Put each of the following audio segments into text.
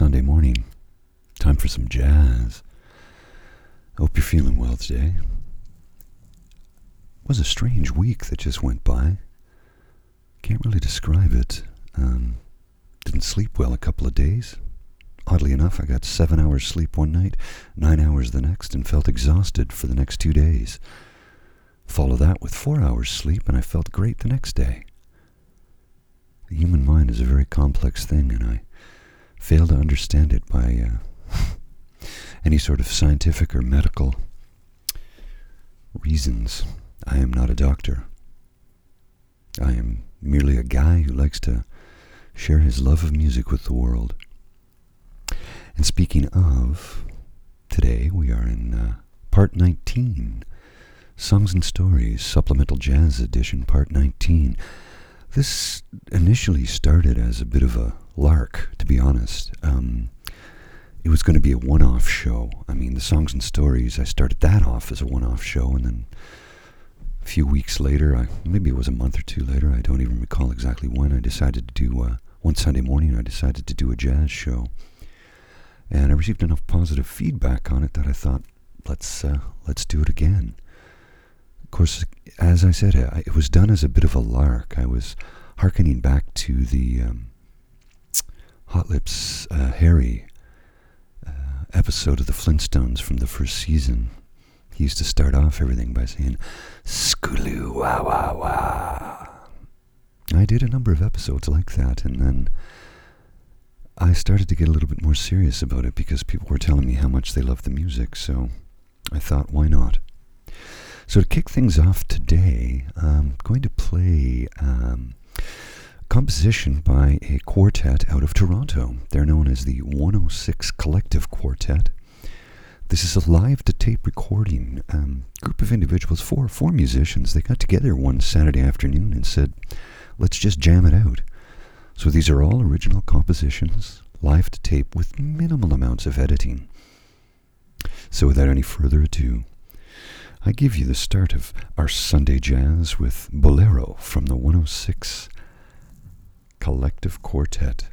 Sunday morning. Time for some jazz. Hope you're feeling well today. It was a strange week that just went by. Can't really describe it. Um, didn't sleep well a couple of days. Oddly enough, I got seven hours sleep one night, nine hours the next, and felt exhausted for the next two days. Follow that with four hours sleep, and I felt great the next day. The human mind is a very complex thing, and I fail to understand it by uh, any sort of scientific or medical reasons. I am not a doctor. I am merely a guy who likes to share his love of music with the world. And speaking of, today we are in uh, part 19 Songs and Stories, Supplemental Jazz Edition, part 19. This initially started as a bit of a lark, to be honest. Um, it was going to be a one off show. I mean, the songs and stories, I started that off as a one off show, and then a few weeks later, I, maybe it was a month or two later, I don't even recall exactly when, I decided to do, uh, one Sunday morning, I decided to do a jazz show. And I received enough positive feedback on it that I thought, let's, uh, let's do it again. Of course, as I said, it was done as a bit of a lark. I was hearkening back to the um, Hot Lips uh, Harry uh, episode of the Flintstones from the first season. He used to start off everything by saying, Skooloo wah wah wah. I did a number of episodes like that, and then I started to get a little bit more serious about it because people were telling me how much they loved the music, so I thought, why not? So to kick things off today, I'm going to play um, composition by a quartet out of Toronto. They're known as the 106 Collective Quartet. This is a live to tape recording. Um, group of individuals, four four musicians. They got together one Saturday afternoon and said, "Let's just jam it out." So these are all original compositions, live to tape with minimal amounts of editing. So without any further ado, I give you the start of our Sunday jazz with Bolero from the 106 Collective Quartet.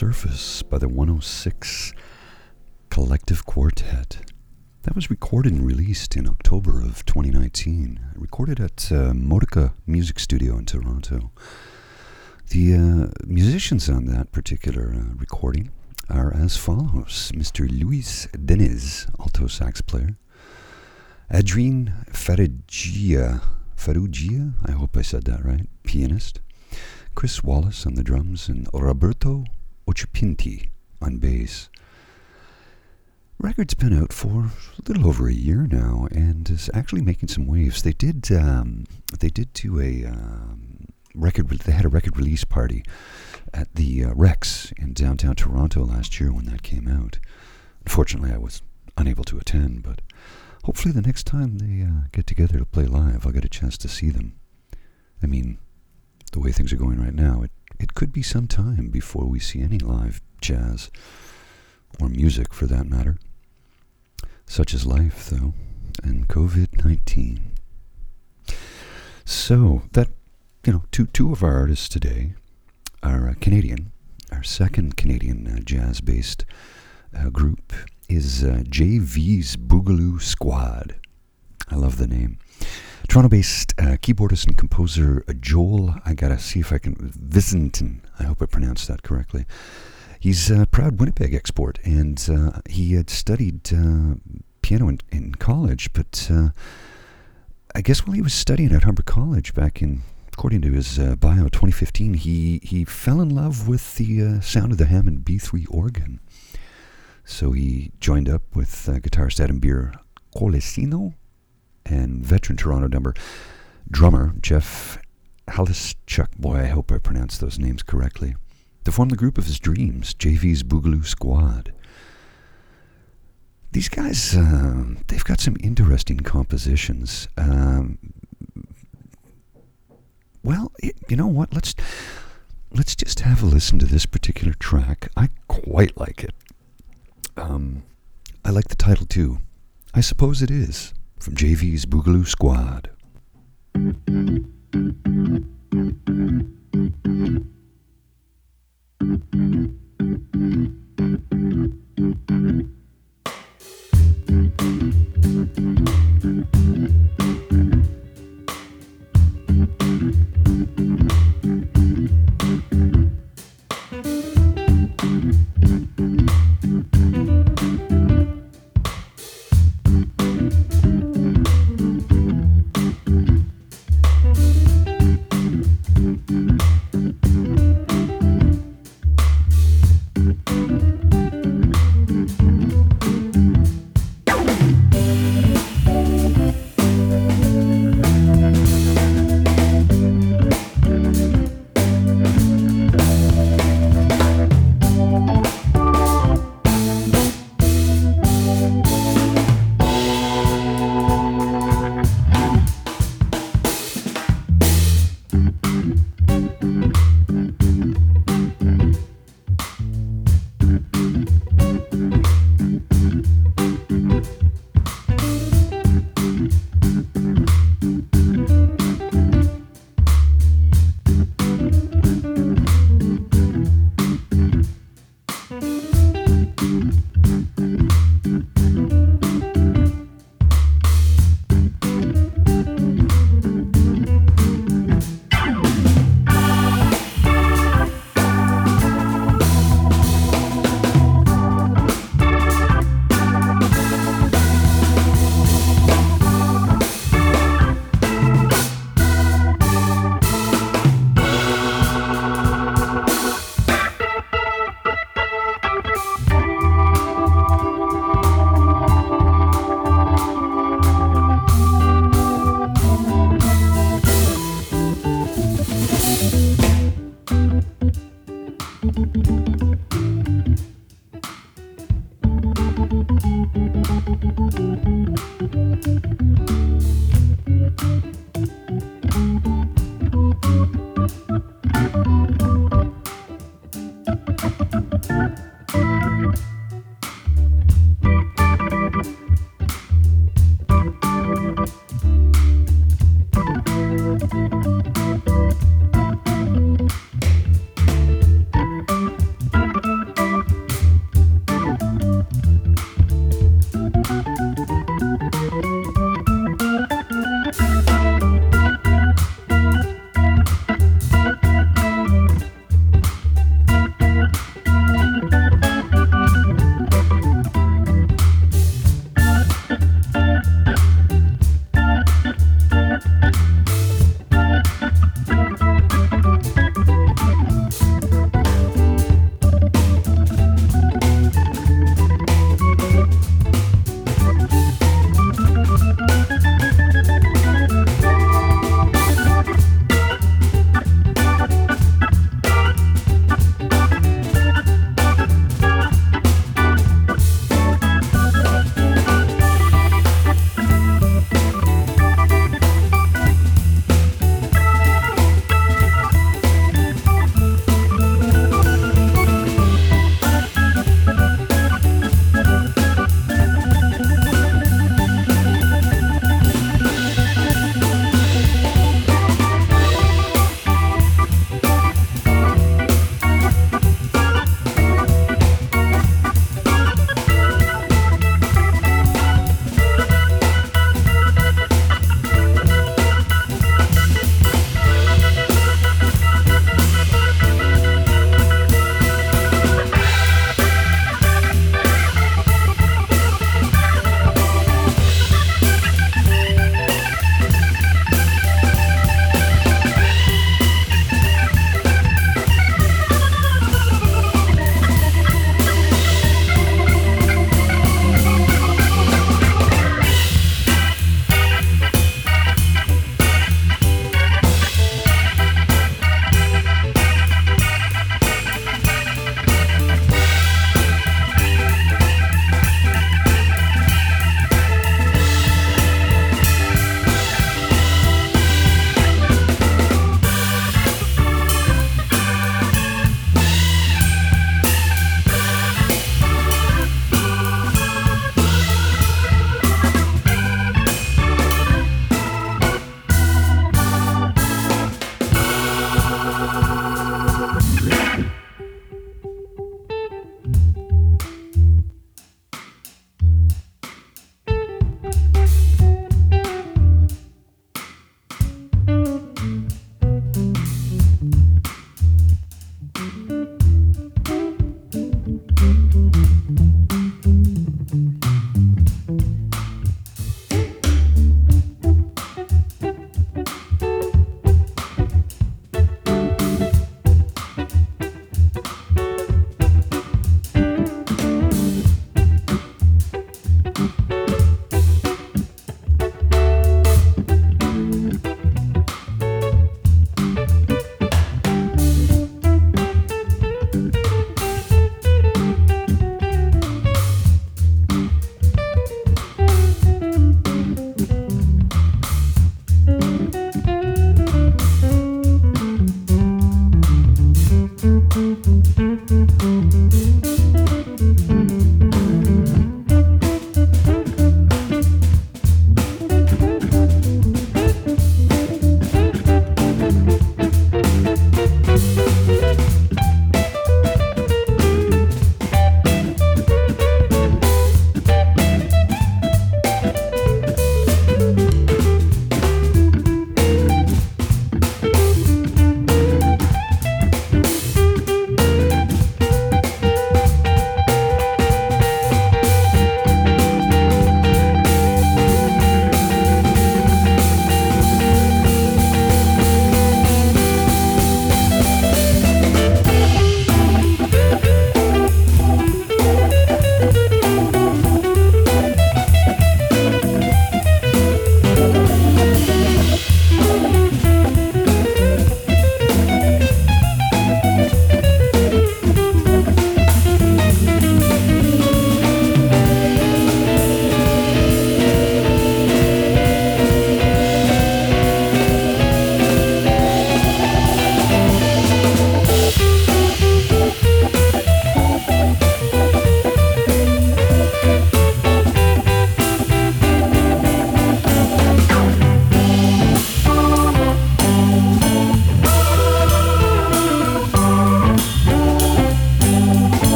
Surface by the 106 Collective Quartet. That was recorded and released in October of 2019. Recorded at uh, Modica Music Studio in Toronto. The uh, musicians on that particular uh, recording are as follows Mr. Luis Deniz, alto sax player, Adrien Farrugia, Farrugia, I hope I said that right, pianist, Chris Wallace on the drums, and Roberto Occhipinti on bass. Record's been out for a little over a year now, and is actually making some waves. They did um, they did do a um, record. They had a record release party at the uh, Rex in downtown Toronto last year when that came out. Unfortunately, I was unable to attend, but hopefully the next time they uh, get together to play live, I'll get a chance to see them. I mean, the way things are going right now, it it could be some time before we see any live jazz, or music for that matter. Such is life, though, and COVID 19. So, that, you know, two, two of our artists today are uh, Canadian. Our second Canadian uh, jazz based uh, group is uh, JV's Boogaloo Squad. I love the name. Toronto based uh, keyboardist and composer uh, Joel, I gotta see if I can, Visentin, I hope I pronounced that correctly. He's a proud Winnipeg export, and uh, he had studied uh, piano in, in, college, but uh, I guess while he was studying at Humber College back in, according to his uh, bio, 2015, he, he fell in love with the sound of the Hammond B3 organ. So he joined up with guitarist Adam Beer Colacino, and veteran Toronto number drummer Jeff Halischuk. Boy, I hope I pronounced those names correctly. To form the group of his dreams, JV's Boogaloo Squad. These guys, uh, they've got some interesting compositions. Um, well, you know what? Let's let's just have a listen to this particular track. I quite like it. Um, I like the title too. I suppose it is from JV's Boogaloo Squad.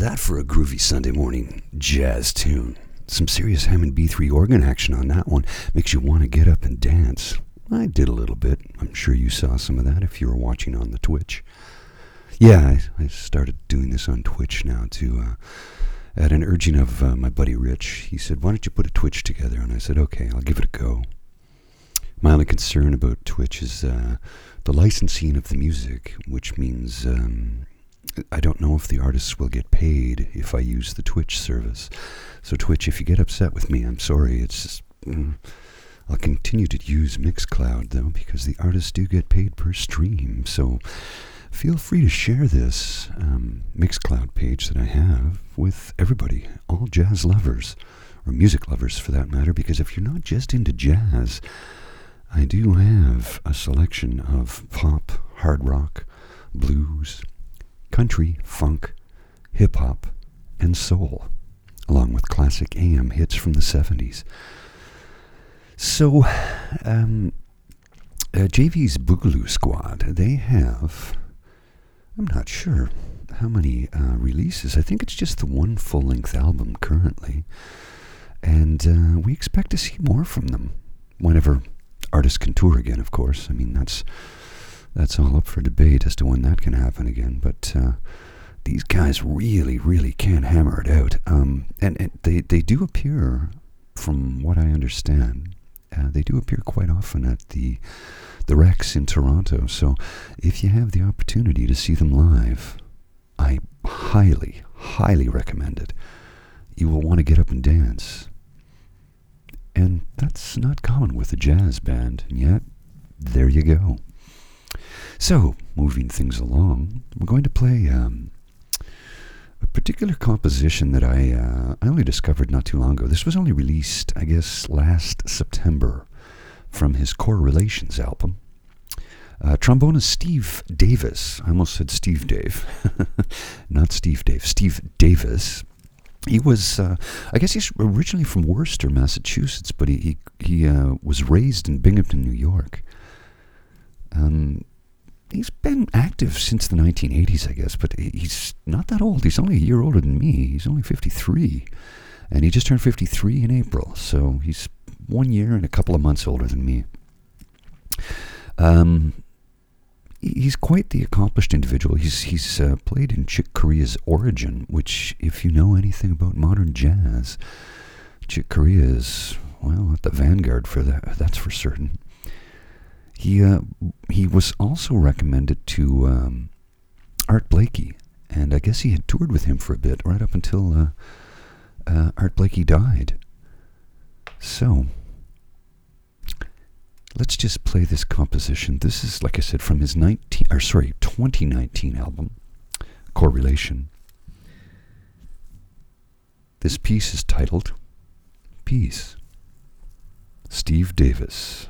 That for a groovy Sunday morning jazz tune? Some serious Hammond B3 organ action on that one makes you want to get up and dance. I did a little bit. I'm sure you saw some of that if you were watching on the Twitch. Yeah, I, I started doing this on Twitch now too. Uh, at an urging of uh, my buddy Rich, he said, Why don't you put a Twitch together? And I said, Okay, I'll give it a go. My only concern about Twitch is uh, the licensing of the music, which means um, I don't know if the artists will get paid if I use the Twitch service. So, Twitch, if you get upset with me, I'm sorry. It's just, mm, I'll continue to use Mixcloud, though, because the artists do get paid per stream. So, feel free to share this um, Mixcloud page that I have with everybody, all jazz lovers, or music lovers for that matter, because if you're not just into jazz, I do have a selection of pop, hard rock, blues, country, funk, hip hop, and soul, along with classic AM hits from the 70s. So, um, uh, JV's Boogaloo Squad, they have, I'm not sure how many uh, releases. I think it's just the one full length album currently. And uh, we expect to see more from them whenever artists can tour again, of course. I mean, that's that's all up for debate as to when that can happen again. But uh, these guys really, really can hammer it out. Um, and, and, they, they do appear, from what I understand, uh, they do appear quite often at the the Rex in Toronto. So if you have the opportunity to see them live, I highly, highly recommend it. You will want to get up and dance. And that's not common with a jazz band, and yet there you go. So, moving things along, we're going to play um, a particular composition that I, uh, I only discovered not too long ago. This was only released, I guess, last September from his Correlations album. Uh, trombonist Steve Davis, I almost said Steve Dave, not Steve Dave, Steve Davis he was, uh, I guess he's originally from Worcester, Massachusetts, but he he, he uh, was raised in Binghamton, New York. Um, he's been active since the 1980s, I guess, but he's not that old. He's only a year older than me. He's only 53, and he just turned 53 in April, so he's one year and a couple of months older than me. Um, he's quite the accomplished individual. He's he's uh, played in Chick Corea's Origin, which, if you know anything about modern jazz, Chick Corea is well at the vanguard for that. That's for certain. He uh, he was also recommended to um, Art Blakey, and I guess he had toured with him for a bit, right up until uh, uh Art Blakey died. So let's just play this composition. This is, like I said, from his 19, or sorry, 2019 album, Correlation. This piece is titled Peace. Steve Davis.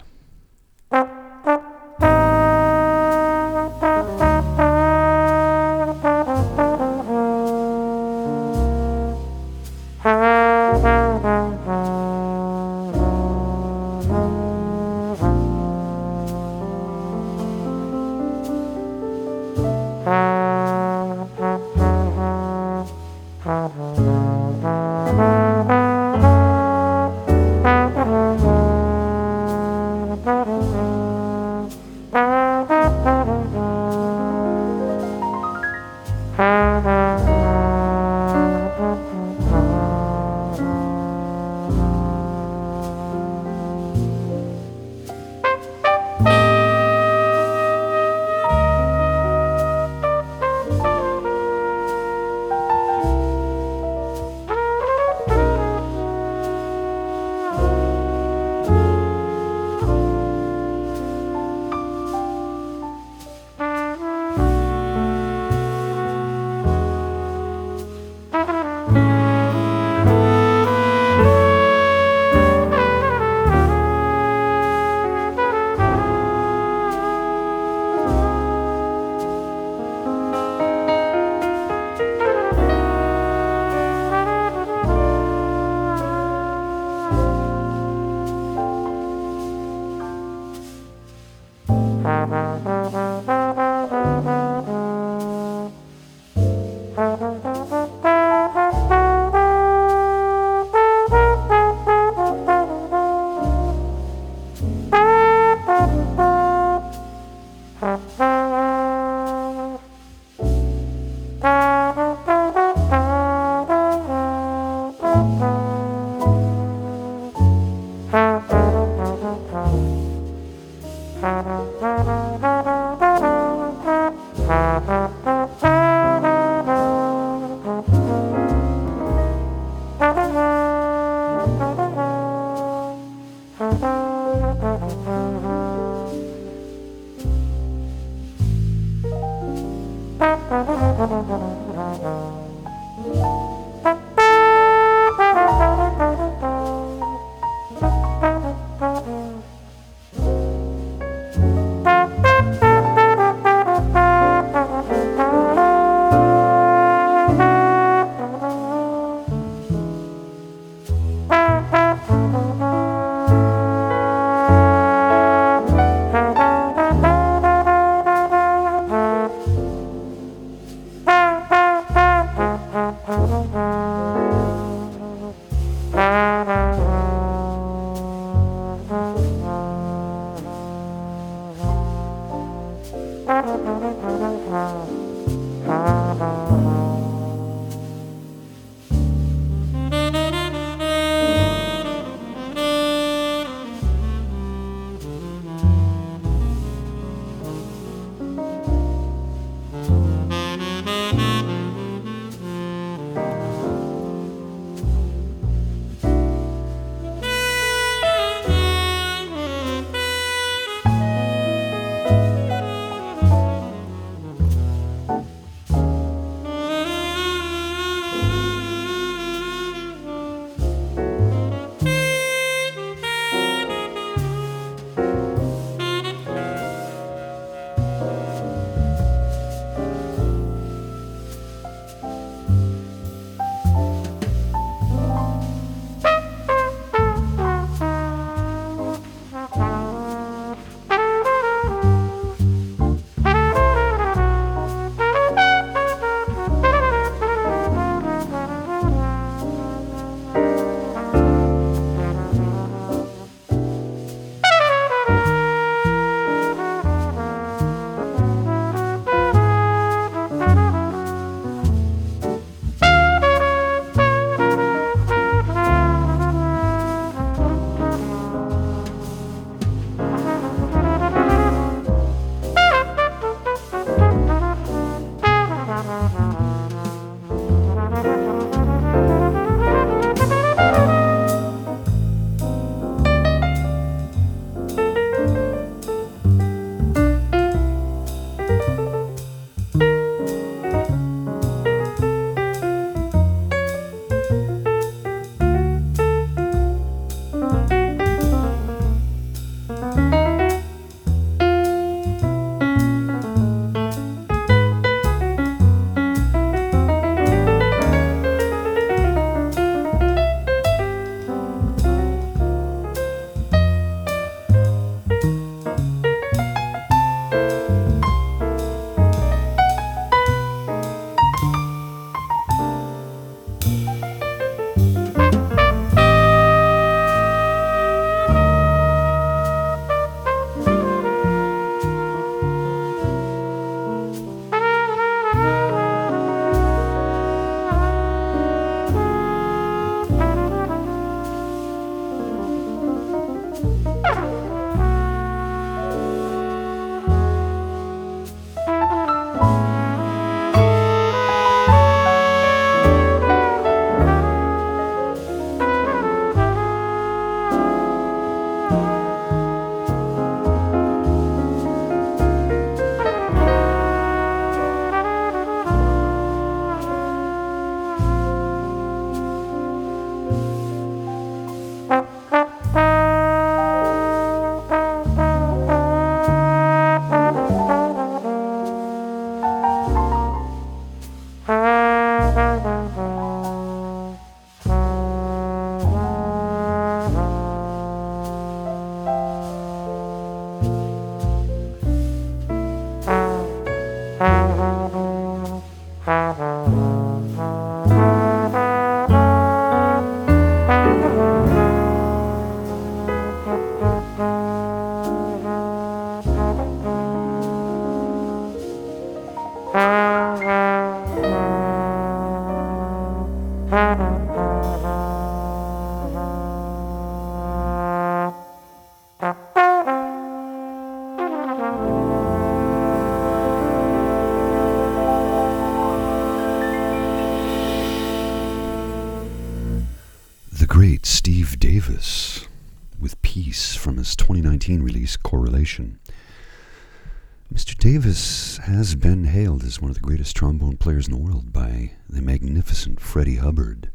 As one of the greatest trombone players in the world by the magnificent Freddie Hubbard.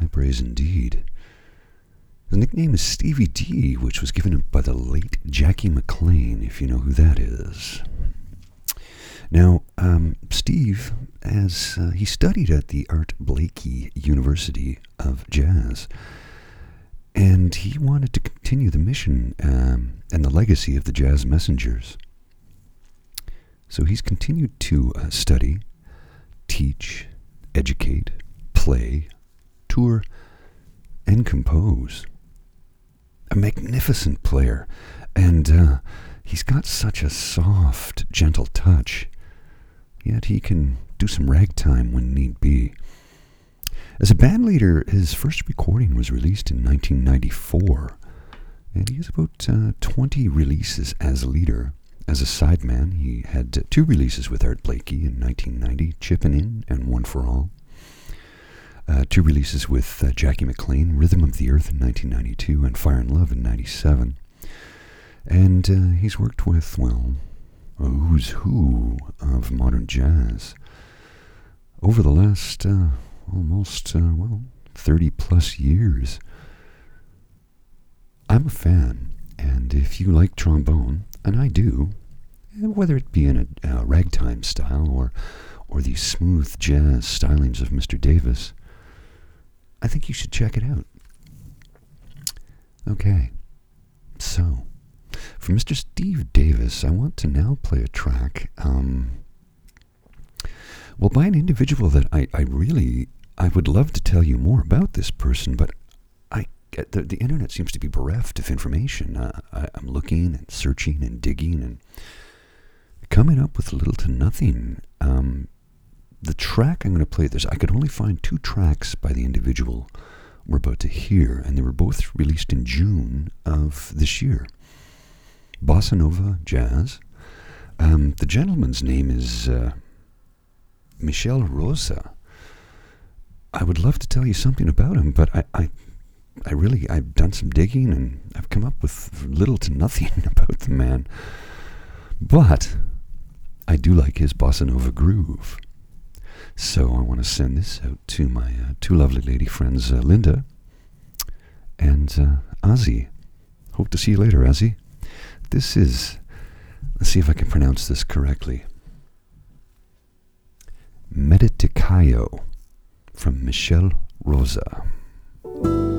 High praise indeed. His nickname is Stevie D, which was given him by the late Jackie McLean, if you know who that is. Now, um, Steve, as uh, he studied at the Art Blakey University of Jazz, and he wanted to continue the mission um, and the legacy of the jazz messengers. So he's continued to uh, study, teach, educate, play, tour, and compose. A magnificent player, and uh, he's got such a soft, gentle touch. Yet he can do some ragtime when need be. As a band leader, his first recording was released in 1994, and he has about uh, 20 releases as leader. As a sideman, he had two releases with Art Blakey in 1990, Chippin' In and One for All. Uh, two releases with uh, Jackie McLean, Rhythm of the Earth in 1992 and Fire and Love in 97. And uh, he's worked with, well, a who's who of modern jazz over the last uh, almost, uh, well, 30 plus years. I'm a fan, and if you like trombone, and I do, whether it be in a, ragtime style or, or the smooth jazz stylings of Mr. Davis, I think you should check it out. Okay, so for Mr. Steve Davis, I want to now play a track. Um, well, by an individual that I, I really I would love to tell you more about this person, but the, the internet seems to be bereft of information. Uh, I, I'm looking and searching and digging and coming up with little to nothing. Um, the track I'm going to play this, I could only find two tracks by the individual we're about to hear, and they were both released in June of this year. Bossa Nova Jazz. Um, the gentleman's name is uh, Michel Rosa. I would love to tell you something about him, but I, I, I really, I've done some digging and I've come up with little to nothing about the man. But I do like his bossa nova groove. So I want to send this out to my uh, two lovely lady friends, uh, Linda and uh, Ozzy. Hope to see you later, Ozzy. This is, let's see if I can pronounce this correctly. Mediticayo from Michel Rosa. Rosa.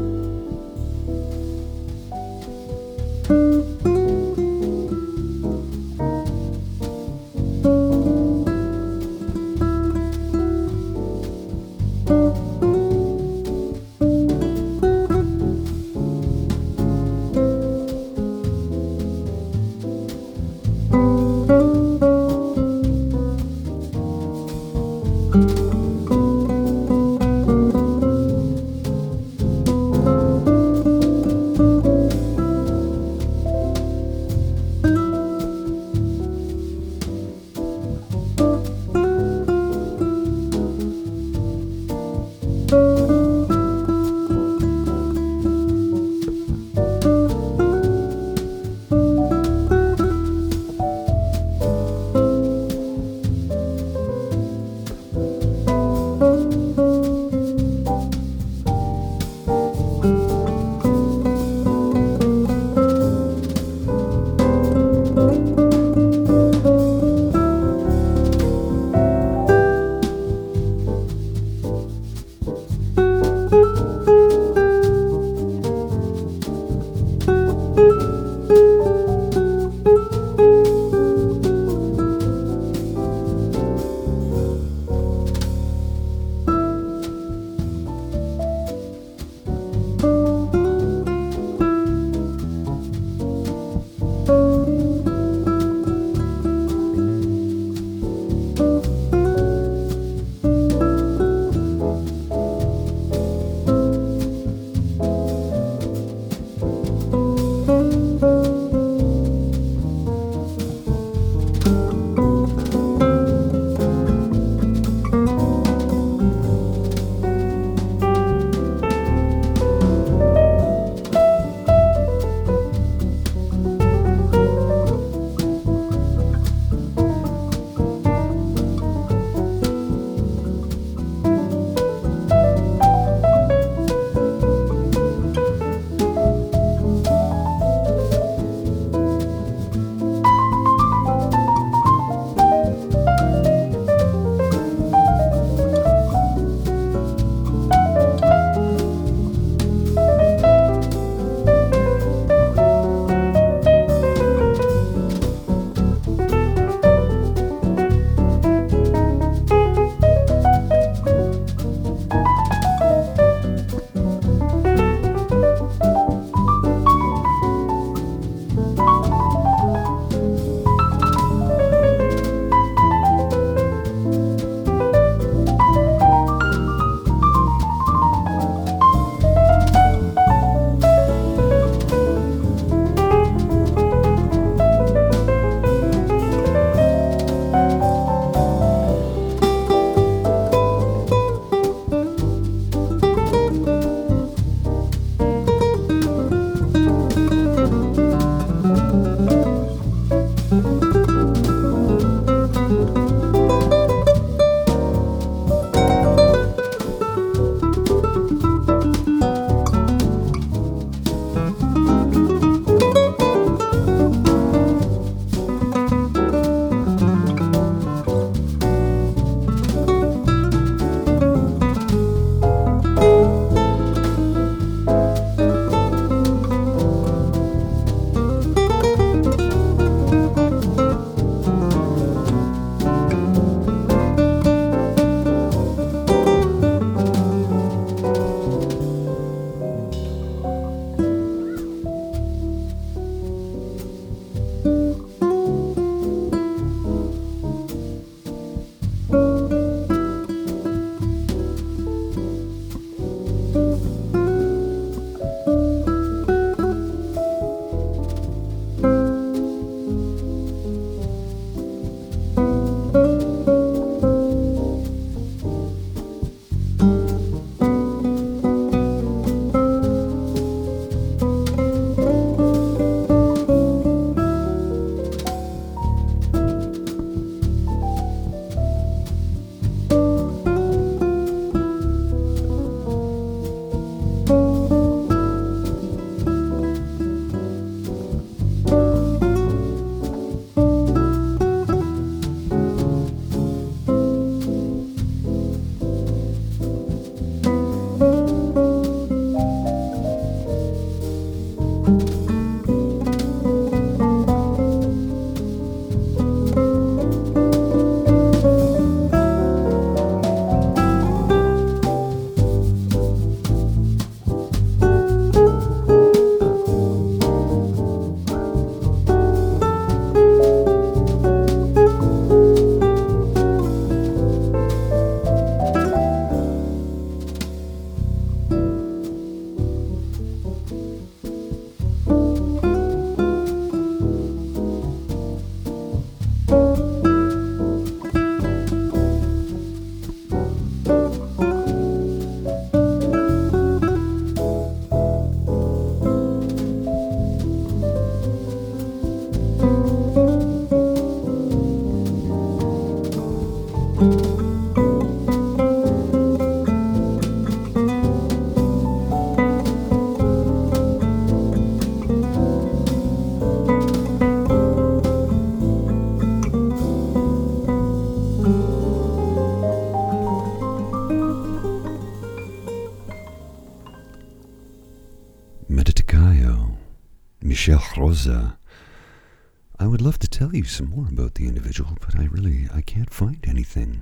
Some more about the individual, but I really I can't find anything.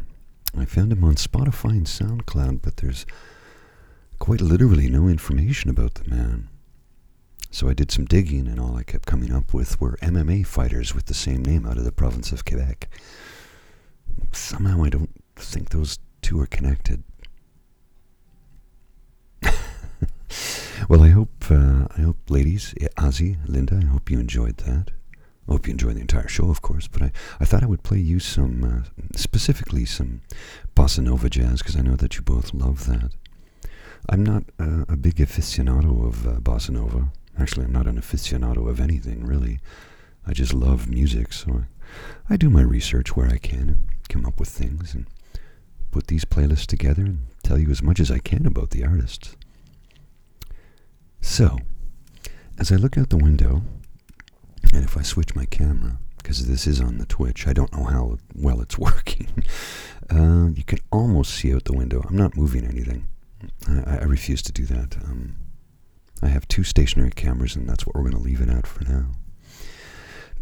I found him on Spotify and SoundCloud, but there's quite literally no information about the man. So I did some digging, and all I kept coming up with were MMA fighters with the same name out of the province of Quebec. Somehow I don't think those two are connected. well, I hope, uh, I hope, ladies, Ozzy, Linda, I hope you enjoyed that. I hope you enjoy the entire show, of course. But I, I thought I would play you some, uh, specifically some bossa nova jazz, because I know that you both love that. I'm not uh, a big aficionado of uh, bossa nova. Actually, I'm not an aficionado of anything, really. I just love music, so I, I do my research where I can and come up with things and put these playlists together and tell you as much as I can about the artists. So, as I look out the window, and if I switch my camera, because this is on the Twitch, I don't know how well it's working, uh, you can almost see out the window. I'm not moving anything. I, I refuse to do that. Um, I have two stationary cameras, and that's what we're going to leave it at for now.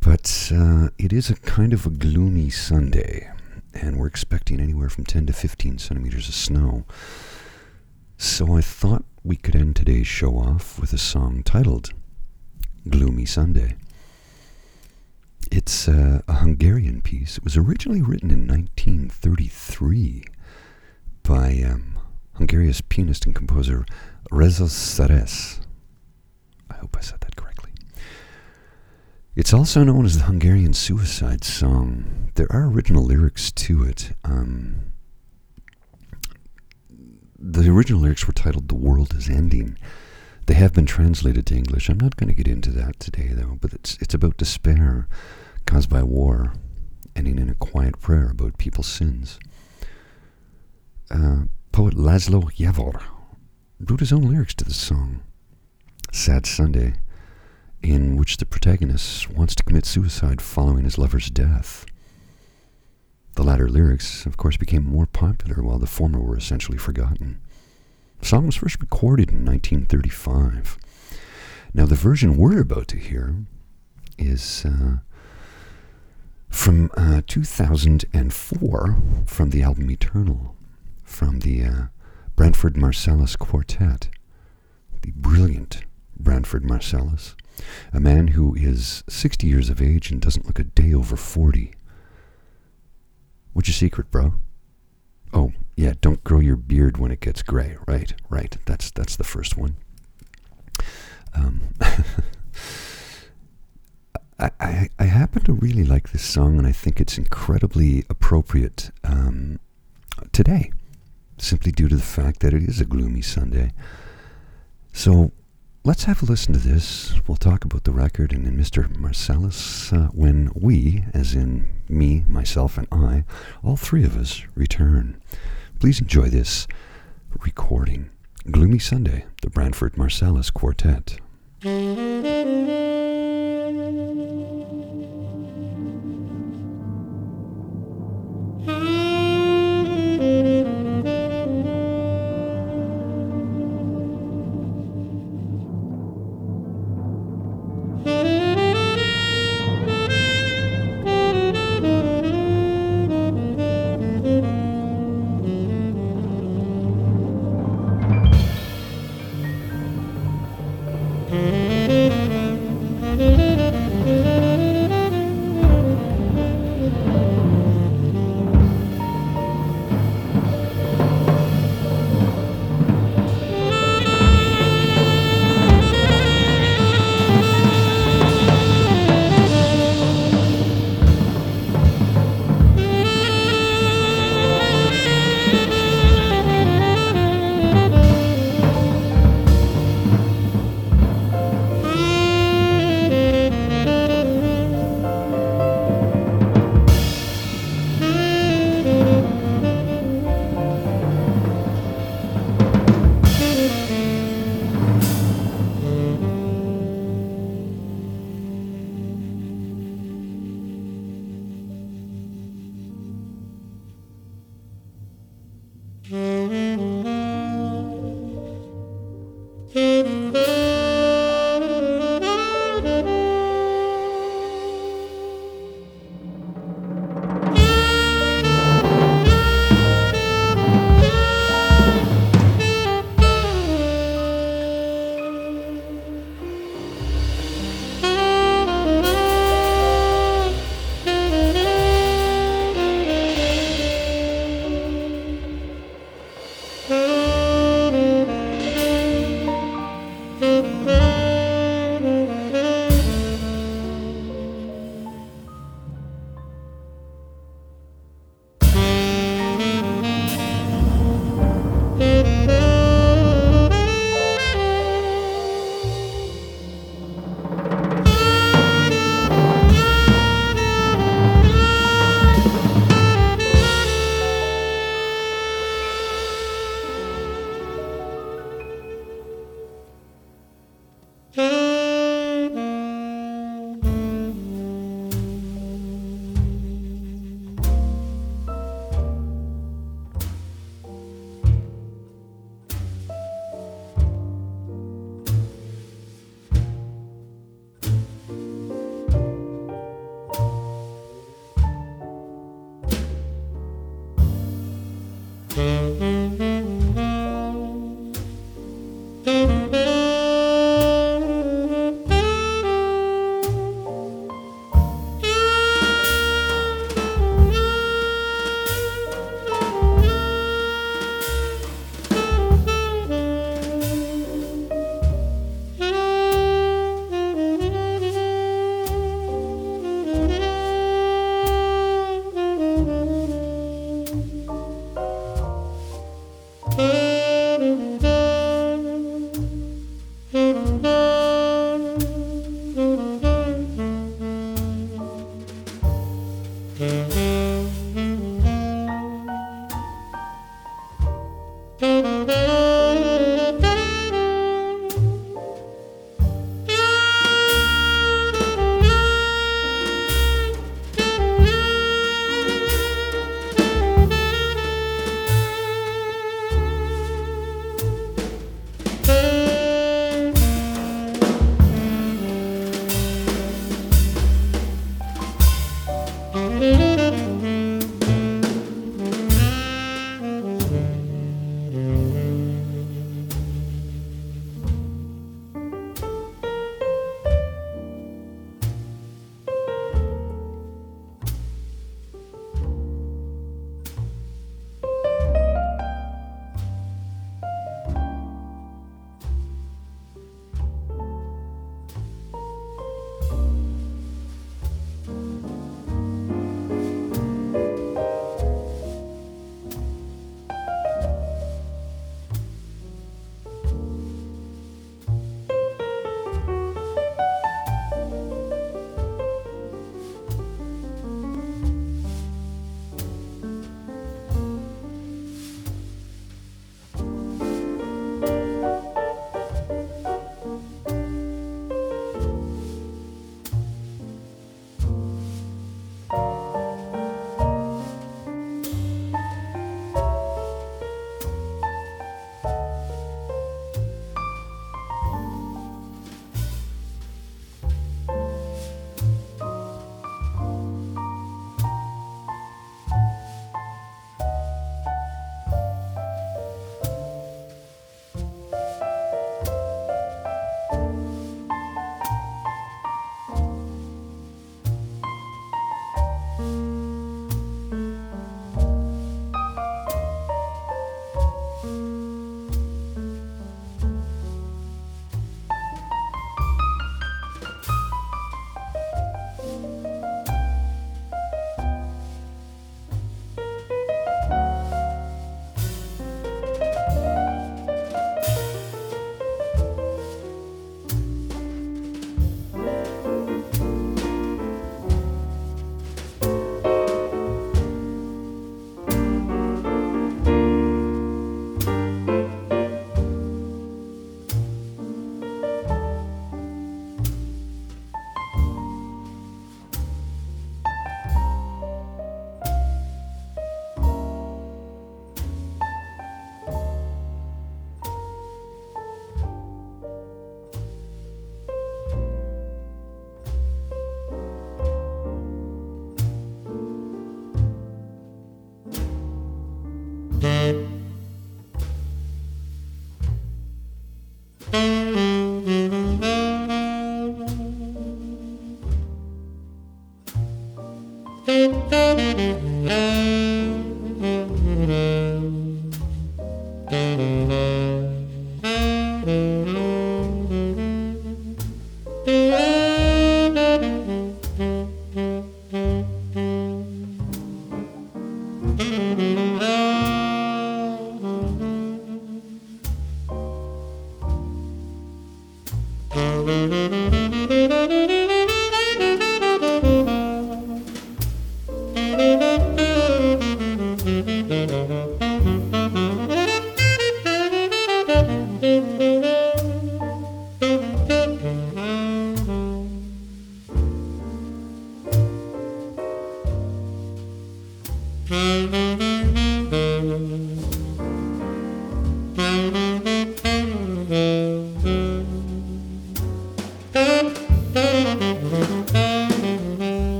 But uh, it is a kind of a gloomy Sunday, and we're expecting anywhere from 10 to 15 centimeters of snow. So I thought we could end today's show off with a song titled Gloomy Sunday. It's uh, a Hungarian piece. It was originally written in 1933 by um, Hungarian pianist and composer Rezső Seress. I hope I said that correctly. It's also known as the Hungarian Suicide Song. There are original lyrics to it. Um, the original lyrics were titled The World is Ending. They have been translated to English. I'm not going to get into that today, though, but it's, it's about despair caused by war, ending in a quiet prayer about people's sins. Uh, poet Laszlo Javor wrote his own lyrics to the song, Sad Sunday, in which the protagonist wants to commit suicide following his lover's death. The latter lyrics, of course, became more popular while the former were essentially forgotten. The song was first recorded in 1935. Now, the version we're about to hear is uh, from uh, 2004 from the album Eternal, from the uh, Branford Marsalis Quartet, the brilliant Branford Marsalis, a man who is 60 years of age and doesn't look a day over 40. What's your secret, bro? Oh, yeah, don't grow your beard when it gets gray. Right, right. That's that's the first one. Um, I, I, I happen to really like this song, and I think it's incredibly appropriate um, today, simply due to the fact that it is a gloomy Sunday. So let's have a listen to this. We'll talk about the record and then Mr. Marsalis uh, when we, as in me, myself, and I, all three of us, return. Please enjoy this recording. Gloomy Sunday, the Branford Marsalis Quartet.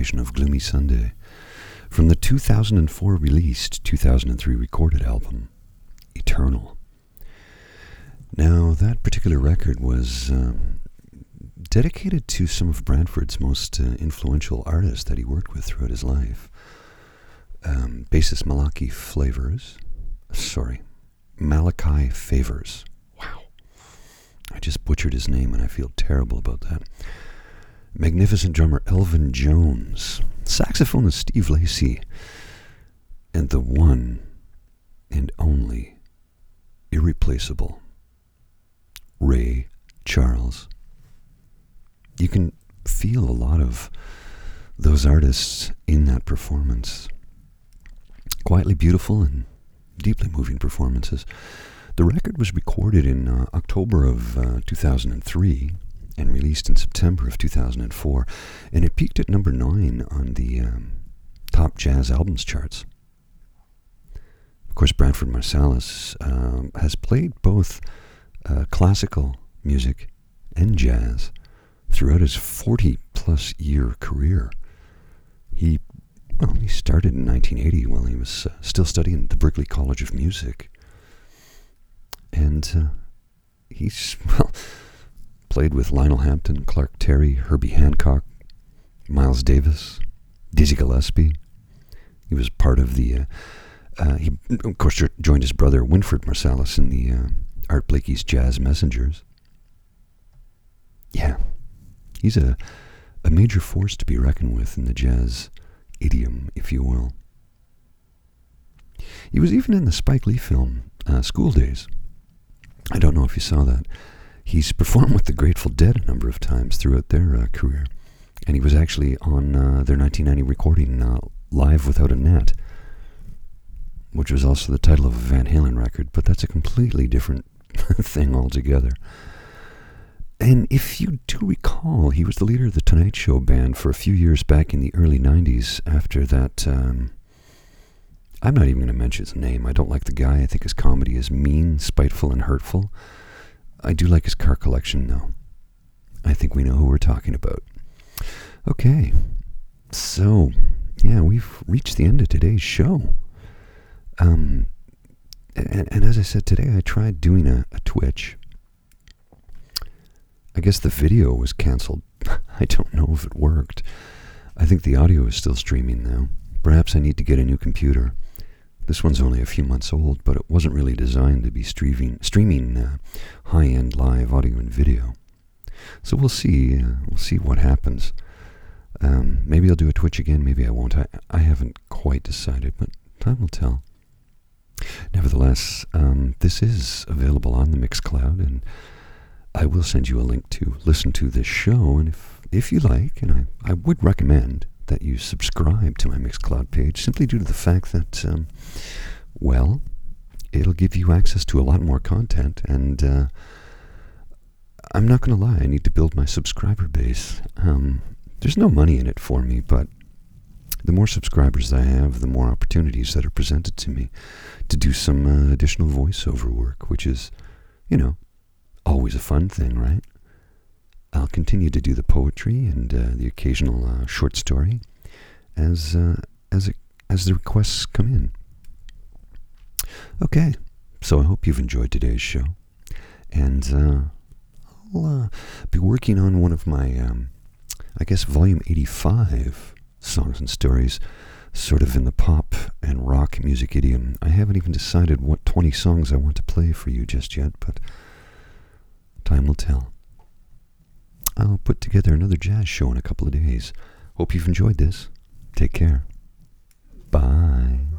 Of Gloomy Sunday from the 2004 released 2003 recorded album Eternal. Now, that particular record was um, dedicated to some of Branford's most uh, influential artists that he worked with throughout his life. Um, bassist Malachi Flavors, sorry, Malachi Favors. Wow. I just butchered his name and I feel terrible about that. Magnificent drummer Elvin Jones, saxophonist Steve Lacy, and the one and only irreplaceable Ray Charles. You can feel a lot of those artists in that performance. Quietly beautiful and deeply moving performances. The record was recorded in uh, October of uh, 2003 and released in September of 2004, and it peaked at number 9 on the um, top jazz albums charts. Of course, Branford Marsalis um, has played both uh, classical music and jazz throughout his 40 plus year career. He well, he started in 1980 while he was uh, still studying at the Berklee College of Music. And uh, he's, well, played with Lionel Hampton, Clark Terry, Herbie Hancock, Miles Davis, Dizzy Gillespie. He was part of the, uh, uh he, of course, joined his brother Winfred Marsalis in the uh, Art Blakey's Jazz Messengers. Yeah, he's a, a major force to be reckoned with in the jazz idiom, if you will. He was even in the Spike Lee film uh, School Daze. I don't know if you saw that. He's performed with the Grateful Dead a number of times throughout their uh, career, and he was actually on uh, their 1990 recording uh, Live Without a Net, which was also the title of a Van Halen record, but that's a completely different thing altogether. And if you do recall, he was the leader of the Tonight Show band for a few years back in the early 90s after that. Um, I'm not even going to mention his name. I don't like the guy. I think his comedy is mean, spiteful, and hurtful. I do like his car collection, though. I think we know who we're talking about. Okay. So, yeah, we've reached the end of today's show. Um, and, and as I said today, I tried doing a, a Twitch I guess the video was cancelled. I don't know if it worked. I think the audio is still streaming now. Perhaps I need to get a new computer. This one's only a few months old, but it wasn't really designed to be streaming, streaming uh, high-end live audio and video. So we'll see. Uh, we'll see what happens. Um, maybe I'll do a Twitch again. Maybe I won't. I, I haven't quite decided, but time will tell. Nevertheless, um, this is available on the Mixcloud, and I will send you a link to listen to this show. And if, if you like, and I, I would recommend that you subscribe to my Mixcloud page simply due to the fact that, um, well, it'll give you access to a lot more content. And uh, I'm not going to lie, I need to build my subscriber base. Um, there's no money in it for me, but the more subscribers I have, the more opportunities that are presented to me to do some uh, additional voiceover work, which is, you know, always a fun thing, right? I'll continue to do the poetry and uh, the occasional uh, short story as uh, as it, as the requests come in. Okay, so I hope you've enjoyed today's show, and uh, I'll uh, be working on one of my, um, I guess, volume eighty-five songs and stories, sort of in the pop and rock music idiom. I haven't even decided what twenty songs I want to play for you just yet, but Time will tell. I'll put together another jazz show in a couple of days. Hope you've enjoyed this. Take care. Bye.